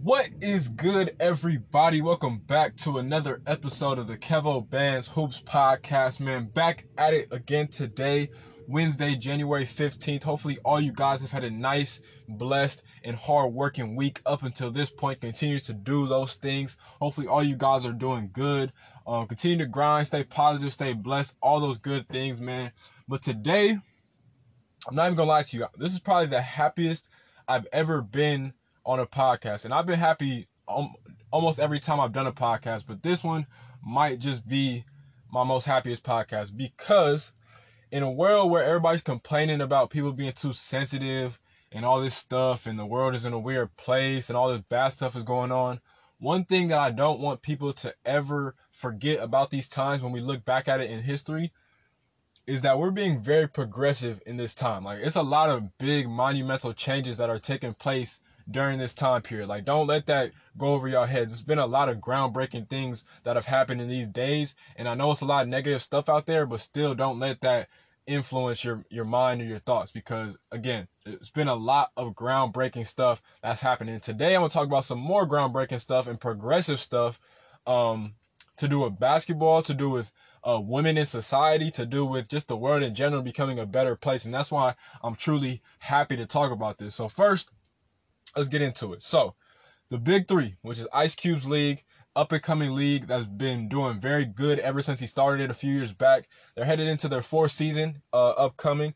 What is good, everybody? Welcome back to another episode of the Kevo Bands Hoops Podcast, man. Back at it again today, Wednesday, January 15th. Hopefully, all you guys have had a nice, blessed, and hard working week up until this point. Continue to do those things. Hopefully, all you guys are doing good. Um, continue to grind, stay positive, stay blessed, all those good things, man. But today, I'm not even gonna lie to you. This is probably the happiest I've ever been on a podcast. And I've been happy um, almost every time I've done a podcast, but this one might just be my most happiest podcast because in a world where everybody's complaining about people being too sensitive and all this stuff and the world is in a weird place and all this bad stuff is going on, one thing that I don't want people to ever forget about these times when we look back at it in history is that we're being very progressive in this time. Like it's a lot of big monumental changes that are taking place during this time period. Like, don't let that go over your heads. It's been a lot of groundbreaking things that have happened in these days, and I know it's a lot of negative stuff out there, but still, don't let that influence your your mind or your thoughts because again it's been a lot of groundbreaking stuff that's happening today i'm to talk about some more groundbreaking stuff and progressive stuff um to do with basketball to do with uh, women in society to do with just the world in general becoming a better place and that's why i'm truly happy to talk about this so first let's get into it. So, the Big Three, which is Ice Cube's league, up and coming league that's been doing very good ever since he started it a few years back. They're headed into their fourth season, uh, upcoming.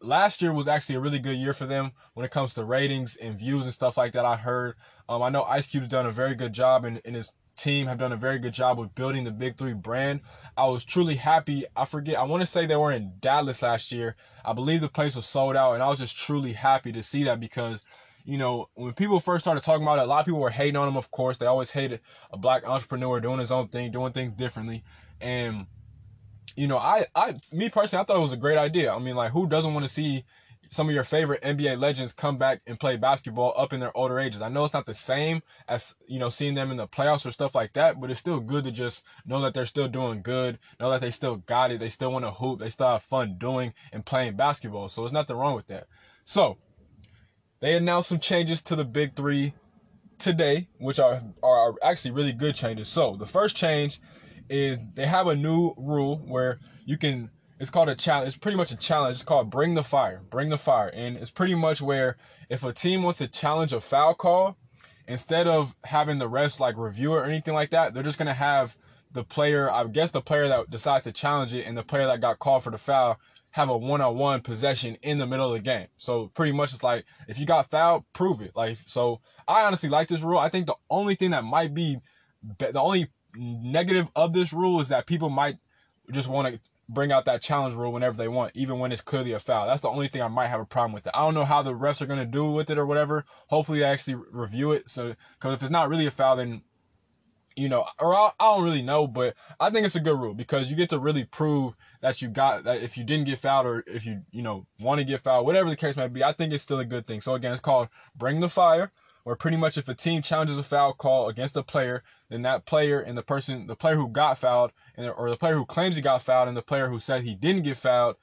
Last year was actually a really good year for them when it comes to ratings and views and stuff like that. I heard. Um, I know Ice Cube's done a very good job and, and his team have done a very good job with building the Big Three brand. I was truly happy. I forget, I want to say they were in Dallas last year. I believe the place was sold out, and I was just truly happy to see that because you know, when people first started talking about it, a lot of people were hating on him, of course. They always hated a black entrepreneur doing his own thing, doing things differently. And, you know, I, I, me personally, I thought it was a great idea. I mean, like, who doesn't want to see some of your favorite NBA legends come back and play basketball up in their older ages? I know it's not the same as, you know, seeing them in the playoffs or stuff like that, but it's still good to just know that they're still doing good, know that they still got it, they still want to hoop, they still have fun doing and playing basketball. So there's nothing wrong with that. So, they announced some changes to the big three today, which are, are actually really good changes. So the first change is they have a new rule where you can it's called a challenge. It's pretty much a challenge. It's called Bring the Fire. Bring the Fire. And it's pretty much where if a team wants to challenge a foul call, instead of having the refs like review it or anything like that, they're just gonna have the player, I guess the player that decides to challenge it and the player that got called for the foul have a one-on-one possession in the middle of the game. So pretty much it's like if you got fouled, prove it. Like so, I honestly like this rule. I think the only thing that might be the only negative of this rule is that people might just want to bring out that challenge rule whenever they want, even when it's clearly a foul. That's the only thing I might have a problem with it. I don't know how the refs are gonna do with it or whatever. Hopefully, they actually review it. So, because if it's not really a foul, then you know, or I, I, don't really know, but I think it's a good rule because you get to really prove that you got that if you didn't get fouled or if you, you know, want to get fouled, whatever the case may be, I think it's still a good thing. So again, it's called Bring the Fire, where pretty much if a team challenges a foul call against a player, then that player and the person, the player who got fouled, and or the player who claims he got fouled and the player who said he didn't get fouled,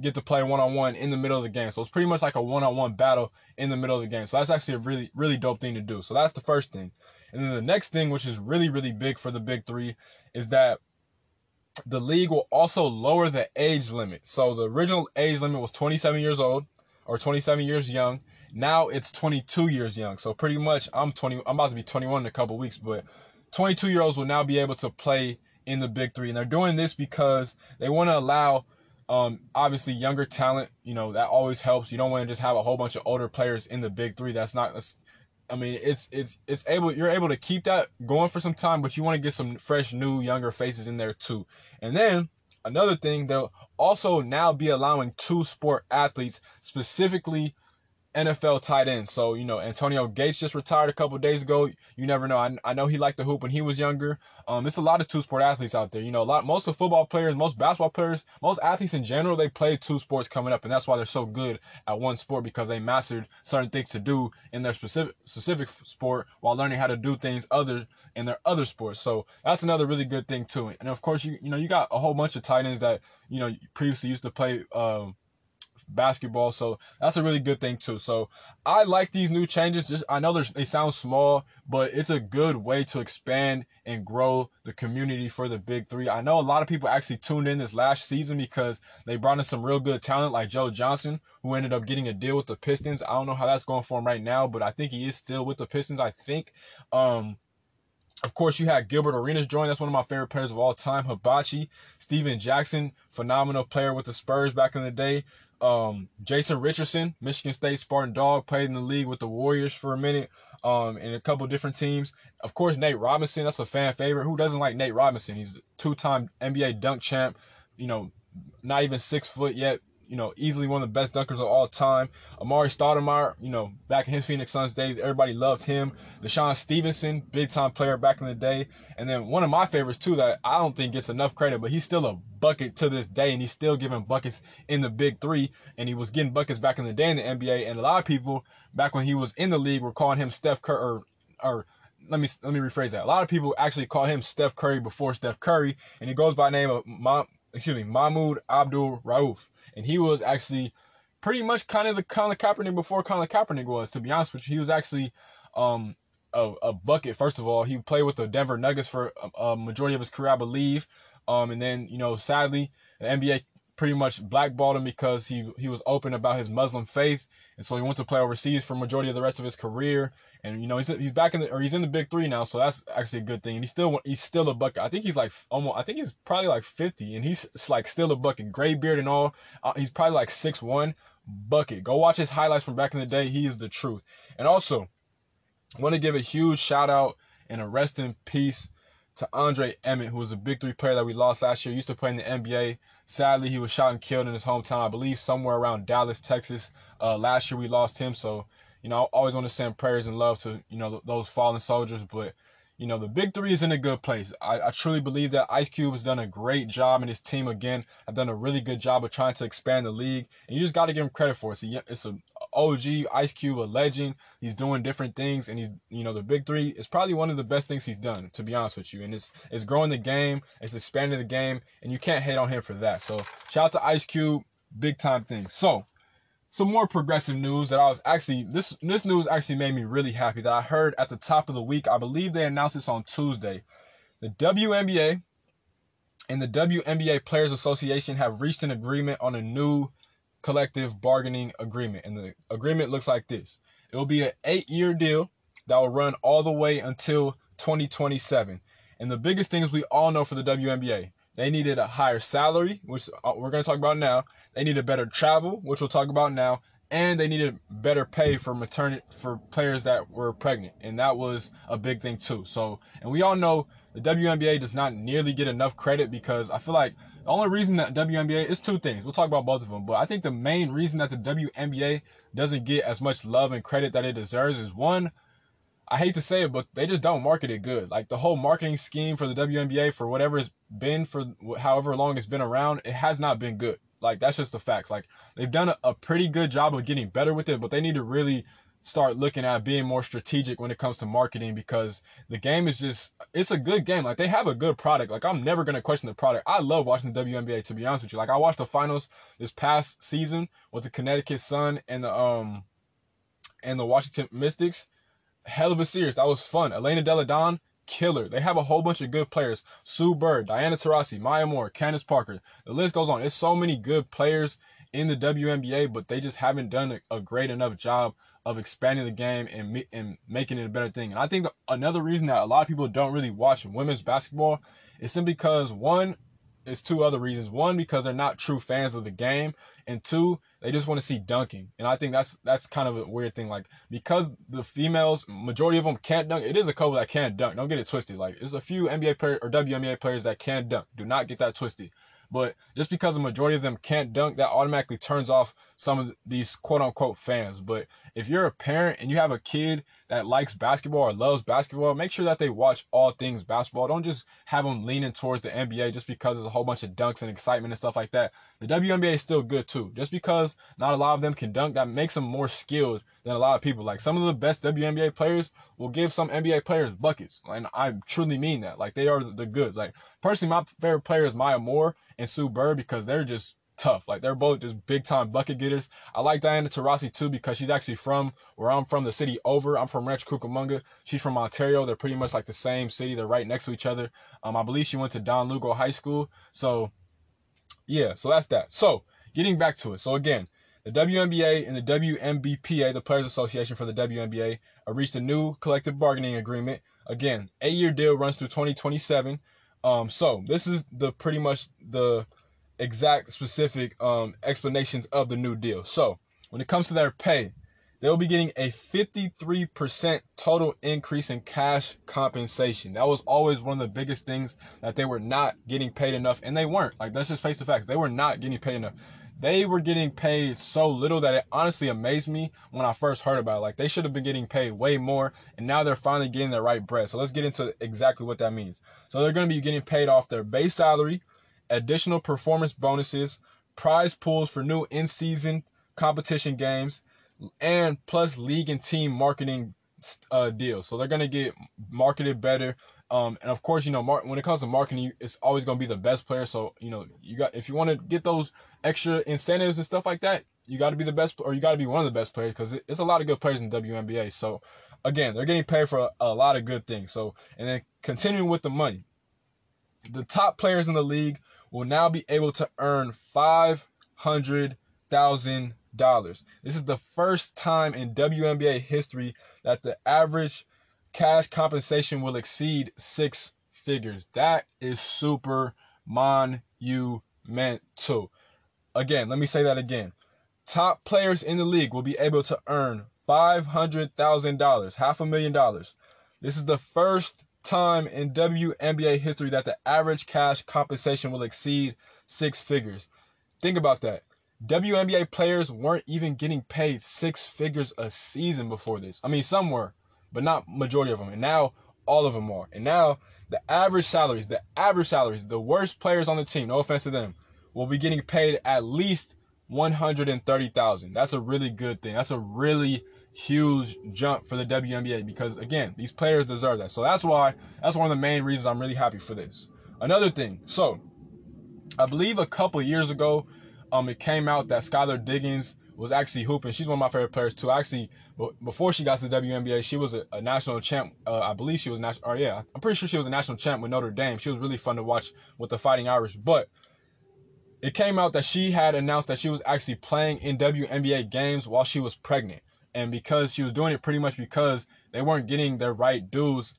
get to play one on one in the middle of the game. So it's pretty much like a one on one battle in the middle of the game. So that's actually a really, really dope thing to do. So that's the first thing. And then the next thing, which is really, really big for the big three, is that the league will also lower the age limit. So the original age limit was 27 years old or 27 years young. Now it's 22 years young. So pretty much I'm 20 I'm about to be 21 in a couple weeks, but 22 year olds will now be able to play in the big 3 and they're doing this because they want to allow um, obviously younger talent, you know, that always helps. You don't want to just have a whole bunch of older players in the big 3. That's not I mean, it's it's it's able you're able to keep that going for some time, but you want to get some fresh, new, younger faces in there too. And then another thing, they'll also now be allowing two sport athletes, specifically NFL tight ends. So, you know, Antonio Gates just retired a couple days ago. You never know. I, I know he liked to hoop when he was younger. Um, there's a lot of two sport athletes out there. You know, a lot, most of football players, most basketball players, most athletes in general, they play two sports coming up. And that's why they're so good at one sport because they mastered certain things to do in their specific, specific sport while learning how to do things other in their other sports. So that's another really good thing too. And of course, you, you know, you got a whole bunch of tight ends that, you know, previously used to play, um, basketball. So that's a really good thing too. So I like these new changes. Just I know there's they sound small, but it's a good way to expand and grow the community for the big three. I know a lot of people actually tuned in this last season because they brought in some real good talent like Joe Johnson, who ended up getting a deal with the Pistons. I don't know how that's going for him right now, but I think he is still with the Pistons. I think. Um, of course, you had Gilbert Arenas join. That's one of my favorite players of all time. Hibachi, Stephen Jackson, phenomenal player with the Spurs back in the day. Um, Jason Richardson, Michigan State Spartan Dog, played in the league with the Warriors for a minute um, in a couple different teams. Of course, Nate Robinson, that's a fan favorite. Who doesn't like Nate Robinson? He's a two-time NBA dunk champ. You know, not even six foot yet, you know, easily one of the best dunkers of all time. Amar'e Stoudemire, you know, back in his Phoenix Suns days, everybody loved him. DeShawn Stevenson, big time player back in the day. And then one of my favorites too that I don't think gets enough credit, but he's still a bucket to this day, and he's still giving buckets in the big three. And he was getting buckets back in the day in the NBA. And a lot of people back when he was in the league were calling him Steph Curry or, or let me let me rephrase that. A lot of people actually call him Steph Curry before Steph Curry, and he goes by name of Ma, excuse me Mahmoud Abdul Rauf and he was actually pretty much kind of the Colin Kaepernick before Colin Kaepernick was. To be honest with you, he was actually um, a, a, bucket. First of all, he played with the Denver Nuggets for a, a majority of his career, I believe. Um, and then you know, sadly, the NBA pretty much blackballed him because he he was open about his Muslim faith, and so he went to play overseas for majority of the rest of his career. And you know he's he's back in the or he's in the Big Three now, so that's actually a good thing. And he's still he's still a bucket. I think he's like almost I think he's probably like 50, and he's like still a bucket, gray beard and all. Uh, he's probably like six one bucket. Go watch his highlights from back in the day. He is the truth. And also, want to give a huge shout out and a rest in peace to Andre Emmett, who was a big three player that we lost last year. He used to play in the NBA. Sadly, he was shot and killed in his hometown, I believe, somewhere around Dallas, Texas. Uh, last year we lost him, so you know, I always want to send prayers and love to you know those fallen soldiers. But you know, the big three is in a good place. I, I truly believe that Ice Cube has done a great job, and his team again have done a really good job of trying to expand the league. And you just got to give him credit for it. It's a, it's a OG Ice Cube, a legend. He's doing different things, and he's you know the big three is probably one of the best things he's done. To be honest with you, and it's it's growing the game, it's expanding the game, and you can't hate on him for that. So shout out to Ice Cube, big time thing. So some more progressive news that I was actually this this news actually made me really happy that I heard at the top of the week. I believe they announced this on Tuesday. The WNBA and the WNBA Players Association have reached an agreement on a new collective bargaining agreement. And the agreement looks like this. It will be an 8-year deal that will run all the way until 2027. And the biggest things we all know for the WNBA, they needed a higher salary, which uh, we're going to talk about now. They needed better travel, which we'll talk about now, and they needed better pay for maternity for players that were pregnant, and that was a big thing too. So, and we all know the WNBA does not nearly get enough credit because I feel like the only reason that WNBA is two things. We'll talk about both of them, but I think the main reason that the WNBA doesn't get as much love and credit that it deserves is one, I hate to say it, but they just don't market it good. Like the whole marketing scheme for the WNBA for whatever it's been for however long it's been around, it has not been good. Like that's just the facts. Like they've done a, a pretty good job of getting better with it, but they need to really start looking at being more strategic when it comes to marketing because the game is just it's a good game. Like they have a good product. Like I'm never gonna question the product. I love watching the WNBA to be honest with you. Like I watched the finals this past season with the Connecticut Sun and the um and the Washington Mystics hell of a series. That was fun. Elena Delle Donne, killer. They have a whole bunch of good players. Sue Bird, Diana Taurasi, Maya Moore, Candace Parker. The list goes on. There's so many good players in the WNBA, but they just haven't done a, a great enough job of expanding the game and and making it a better thing. And I think the, another reason that a lot of people don't really watch women's basketball is simply because one, is two other reasons. One, because they're not true fans of the game, and two, they just want to see dunking. And I think that's that's kind of a weird thing. Like because the females, majority of them can't dunk. It is a couple that can dunk. Don't get it twisted. Like there's a few NBA players or WNBA players that can dunk. Do not get that twisted. But just because the majority of them can't dunk, that automatically turns off some of these quote unquote fans. But if you're a parent and you have a kid that likes basketball or loves basketball, make sure that they watch all things basketball. Don't just have them leaning towards the NBA just because there's a whole bunch of dunks and excitement and stuff like that. The WNBA is still good too. Just because not a lot of them can dunk, that makes them more skilled than a lot of people. Like some of the best WNBA players will give some NBA players buckets. And I truly mean that. Like they are the goods. Like personally, my favorite player is Maya Moore and Sue Bird because they're just tough. Like they're both just big time bucket getters. I like Diana Taurasi too because she's actually from where I'm from, the city over. I'm from Rancho Cucamonga. She's from Ontario. They're pretty much like the same city. They're right next to each other. Um, I believe she went to Don Lugo High School. So yeah, so that's that. So getting back to it. So again, the WNBA and the WNBPA, the Players Association for the WNBA, reached a new collective bargaining agreement. Again, eight-year deal runs through 2027. Um, so this is the pretty much the exact specific um, explanations of the new deal. So when it comes to their pay, they'll be getting a 53% total increase in cash compensation. That was always one of the biggest things that they were not getting paid enough, and they weren't. Like, let's just face the facts. They were not getting paid enough. They were getting paid so little that it honestly amazed me when I first heard about it. Like, they should have been getting paid way more, and now they're finally getting their right bread. So let's get into exactly what that means. So they're going to be getting paid off their base salary, additional performance bonuses, prize pools for new in-season competition games, and plus league and team marketing uh, deals. So they're gonna get marketed better. Um, and of course, you know, mar- when it comes to marketing, it's always gonna be the best player. So you know, you got if you want to get those extra incentives and stuff like that, you got to be the best, or you got to be one of the best players because it's a lot of good players in WNBA. So again, they're getting paid for a, a lot of good things. So and then continuing with the money, the top players in the league will now be able to earn five hundred thousand dollars. This is the first time in WNBA history that the average cash compensation will exceed six figures. That is super monumental. Again, let me say that again. Top players in the league will be able to earn $500,000, half a million dollars. This is the first time in WNBA history that the average cash compensation will exceed six figures. Think about that. WNBA players weren't even getting paid six figures a season before this. I mean, some were, but not majority of them. And now all of them are. And now the average salaries, the average salaries, the worst players on the team, no offense to them, will be getting paid at least 130,000. That's a really good thing. That's a really huge jump for the WNBA because again, these players deserve that. So that's why that's one of the main reasons I'm really happy for this. Another thing, so I believe a couple years ago um, it came out that Skylar Diggins was actually hooping. She's one of my favorite players too. Actually, before she got to the WNBA, she was a, a national champ. Uh, I believe she was national. Or yeah, I'm pretty sure she was a national champ with Notre Dame. She was really fun to watch with the Fighting Irish. But it came out that she had announced that she was actually playing in WNBA games while she was pregnant, and because she was doing it pretty much because they weren't getting their right dues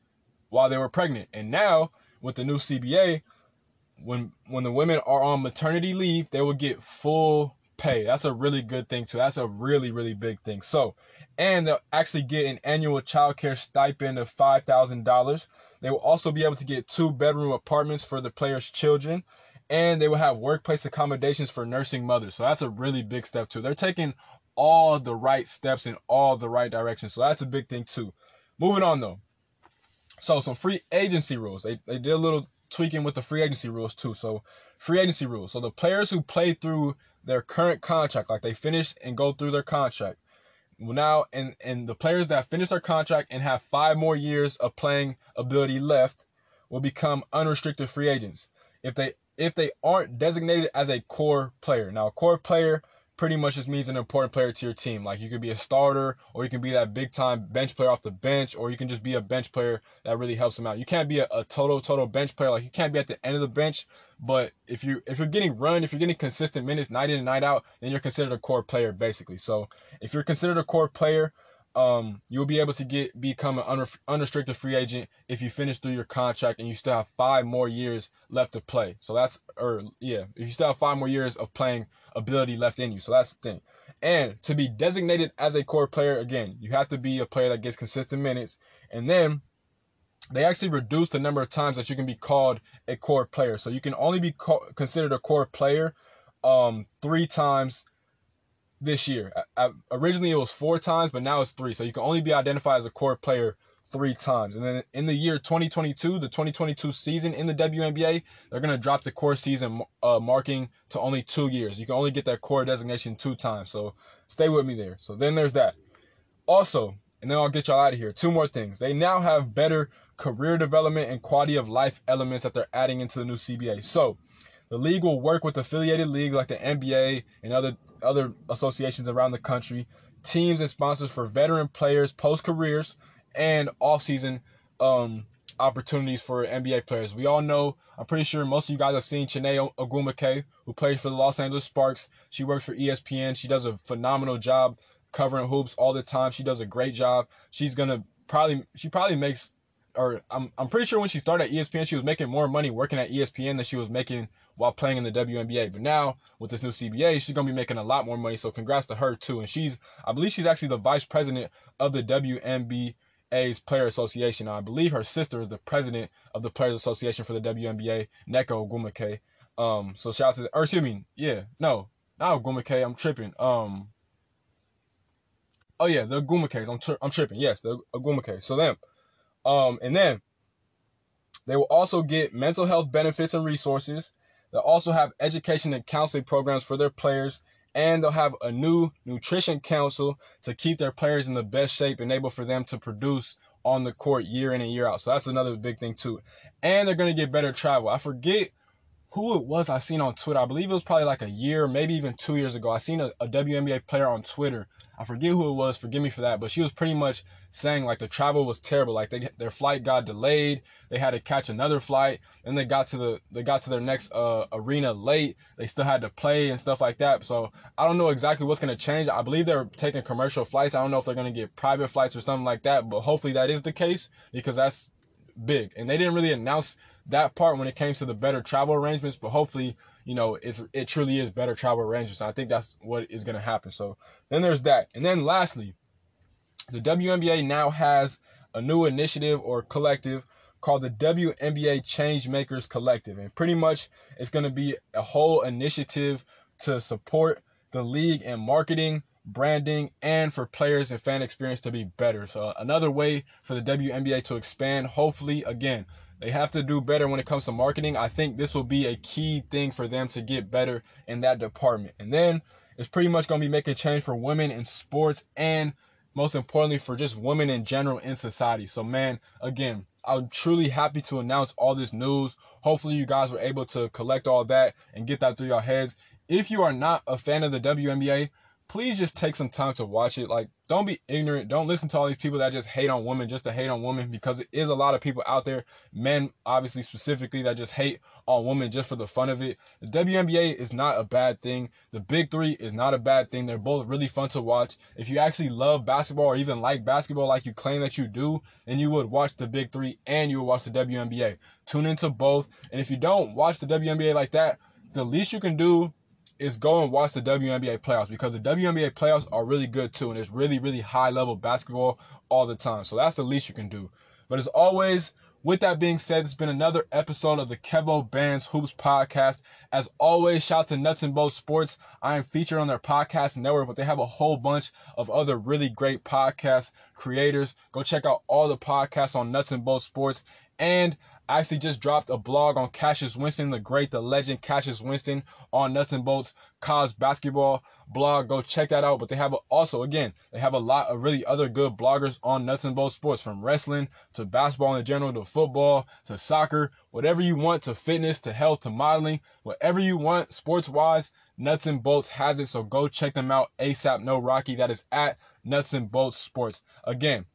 while they were pregnant. And now with the new CBA, when when the women are on maternity leave, they will get full pay. That's a really good thing too. That's a really really big thing. So, and they'll actually get an annual child care stipend of five thousand dollars. They will also be able to get two bedroom apartments for the players' children, and they will have workplace accommodations for nursing mothers. So that's a really big step too. They're taking all the right steps in all the right directions. So that's a big thing too. Moving on though. So some free agency rules. They they did a little tweaking with the free agency rules too. So free agency rules. So the players who play through their current contract, like they finish and go through their contract, now and and the players that finish their contract and have five more years of playing ability left will become unrestricted free agents if they if they aren't designated as a core player. Now, a core player pretty much just means an important player to your team. Like you could be a starter, or you can be that big time bench player off the bench, or you can just be a bench player that really helps them out. You can't be a, a, total total bench player. Like you can't be at the end of the bench, but if you if you're getting run, if you're getting consistent minutes night in and night out, then you're considered a core player basically. So if you're considered a core player, um, you'll be able to get become an unrestricted free agent if you finish through your contract and you still have five more years left to play. So that's or yeah, if you still have five more years of playing ability left in you. So that's the thing. And to be designated as a core player, again, you have to be a player that gets consistent minutes. And then they actually reduce the number of times that you can be called a core player. So you can only be considered a core player um, three times this year. I, I, originally it was four times, but now it's three. So you can only be identified as a core player three times. And then in the year 2022, the 2022 season in the WNBA, they're going to drop the core season uh, marking to only two years. You can only get that core designation two times. So stay with me there. So then there's that. Also, and then I'll get y'all out of here. Two more things. They now have better career development and quality of life elements that they're adding into the new CBA. So the league will work with affiliated leagues like the NBA and other other associations around the country, teams and sponsors for veteran players post careers and off season um, opportunities for NBA players. We all know, I'm pretty sure most of you guys have seen Chiney Ogwumike, who plays for the Los Angeles Sparks. She works for ESPN. She does a phenomenal job covering hoops all the time. She does a great job. She's gonna probably she probably makes or I'm I'm pretty sure when she started at ESPN, she was making more money working at ESPN than she was making while playing in the WNBA. But now with this new CBA, she's gonna be making a lot more money. So congrats to her too. And she's I believe she's actually the vice president of the WNBA's Player Association. Now, I believe her sister is the president of the Players Association for the WNBA, Nneka Ogwumike. Um, so shout out to the, or excuse me, yeah, no, not Ogwumike. I'm tripping. Um, oh yeah, the Ogwumikes. I'm tri- I'm tripping. Yes, the Ogwumike. So them. Um, and then they will also get mental health benefits and resources. They'll also have education and counseling programs for their players, and they'll have a new nutrition council to keep their players in the best shape and able for them to produce on the court year in and year out. So that's another big thing too. And they're gonna get better travel. I forget who it was I seen on Twitter. I believe it was probably like a year, maybe even two years ago. I seen a, a WNBA player on Twitter I forget who it was. Forgive me for that, but she was pretty much saying like the travel was terrible. Like they their flight got delayed. They had to catch another flight. Then they got to the they got to their next uh, arena late. They still had to play and stuff like that. So I don't know exactly what's gonna change. I believe they're taking commercial flights. I don't know if they're gonna get private flights or something like that. But hopefully that is the case because that's big. And they didn't really announce that part when it came to the better travel arrangements. But hopefully you know, it's it truly is better travel arrangements. I think that's what is going to happen. So then there's that, and then lastly, the WNBA now has a new initiative or collective called the WNBA Changemakers Collective, and pretty much it's going to be a whole initiative to support the league and marketing branding and for players and fan experience to be better. So another way for the WNBA to expand, hopefully again, they have to do better when it comes to marketing. I think this will be a key thing for them to get better in that department. And then it's pretty much going to be making change for women in sports and most importantly for just women in general in society. So man, again, I'm truly happy to announce all this news. Hopefully you guys were able to collect all that and get that through your heads. If you are not a fan of the WNBA, please just take some time to watch it. Like, don't be ignorant. Don't listen to all these people that just hate on women just to hate on women because it is a lot of people out there, men obviously specifically, that just hate on women just for the fun of it. The WNBA is not a bad thing. The Big Three is not a bad thing. They're both really fun to watch. If you actually love basketball or even like basketball like you claim that you do, then you would watch the Big Three and you would watch the WNBA. Tune into both. And if you don't watch the WNBA like that, the least you can do is go and watch the WNBA playoffs because the WNBA playoffs are really good too, and it's really, really high level basketball all the time. So that's the least you can do. But as always, with that being said, it's been another episode of the Kevo Bands Hoops podcast. As always, shout out to Nuts and Bolts Sports. I am featured on their podcast network, but they have a whole bunch of other really great podcast creators. Go check out all the podcasts on Nuts and Bolts Sports. And I actually just dropped a blog on Cassius Winston, the great, the legend Cassius Winston on Nuts and Bolts college basketball blog. Go check that out. But they have a, also, again, they have a lot of really other good bloggers on Nuts and Bolts sports from wrestling to basketball in general to football to soccer, whatever you want to fitness to health to modeling, whatever you want sports wise. Nuts and Bolts has it. So go check them out ASAP. No Rocky. That is at Nuts and Bolts Sports. Again,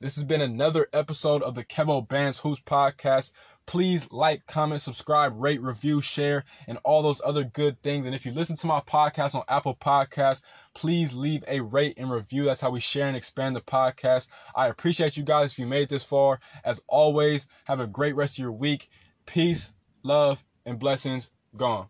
this has been another episode of the Kevo Bands Hoops podcast. Please like, comment, subscribe, rate, review, share, and all those other good things. And if you listen to my podcast on Apple Podcasts, please leave a rate and review. That's how we share and expand the podcast. I appreciate you guys if you made it this far. As always, have a great rest of your week. Peace, love, and blessings. Gone.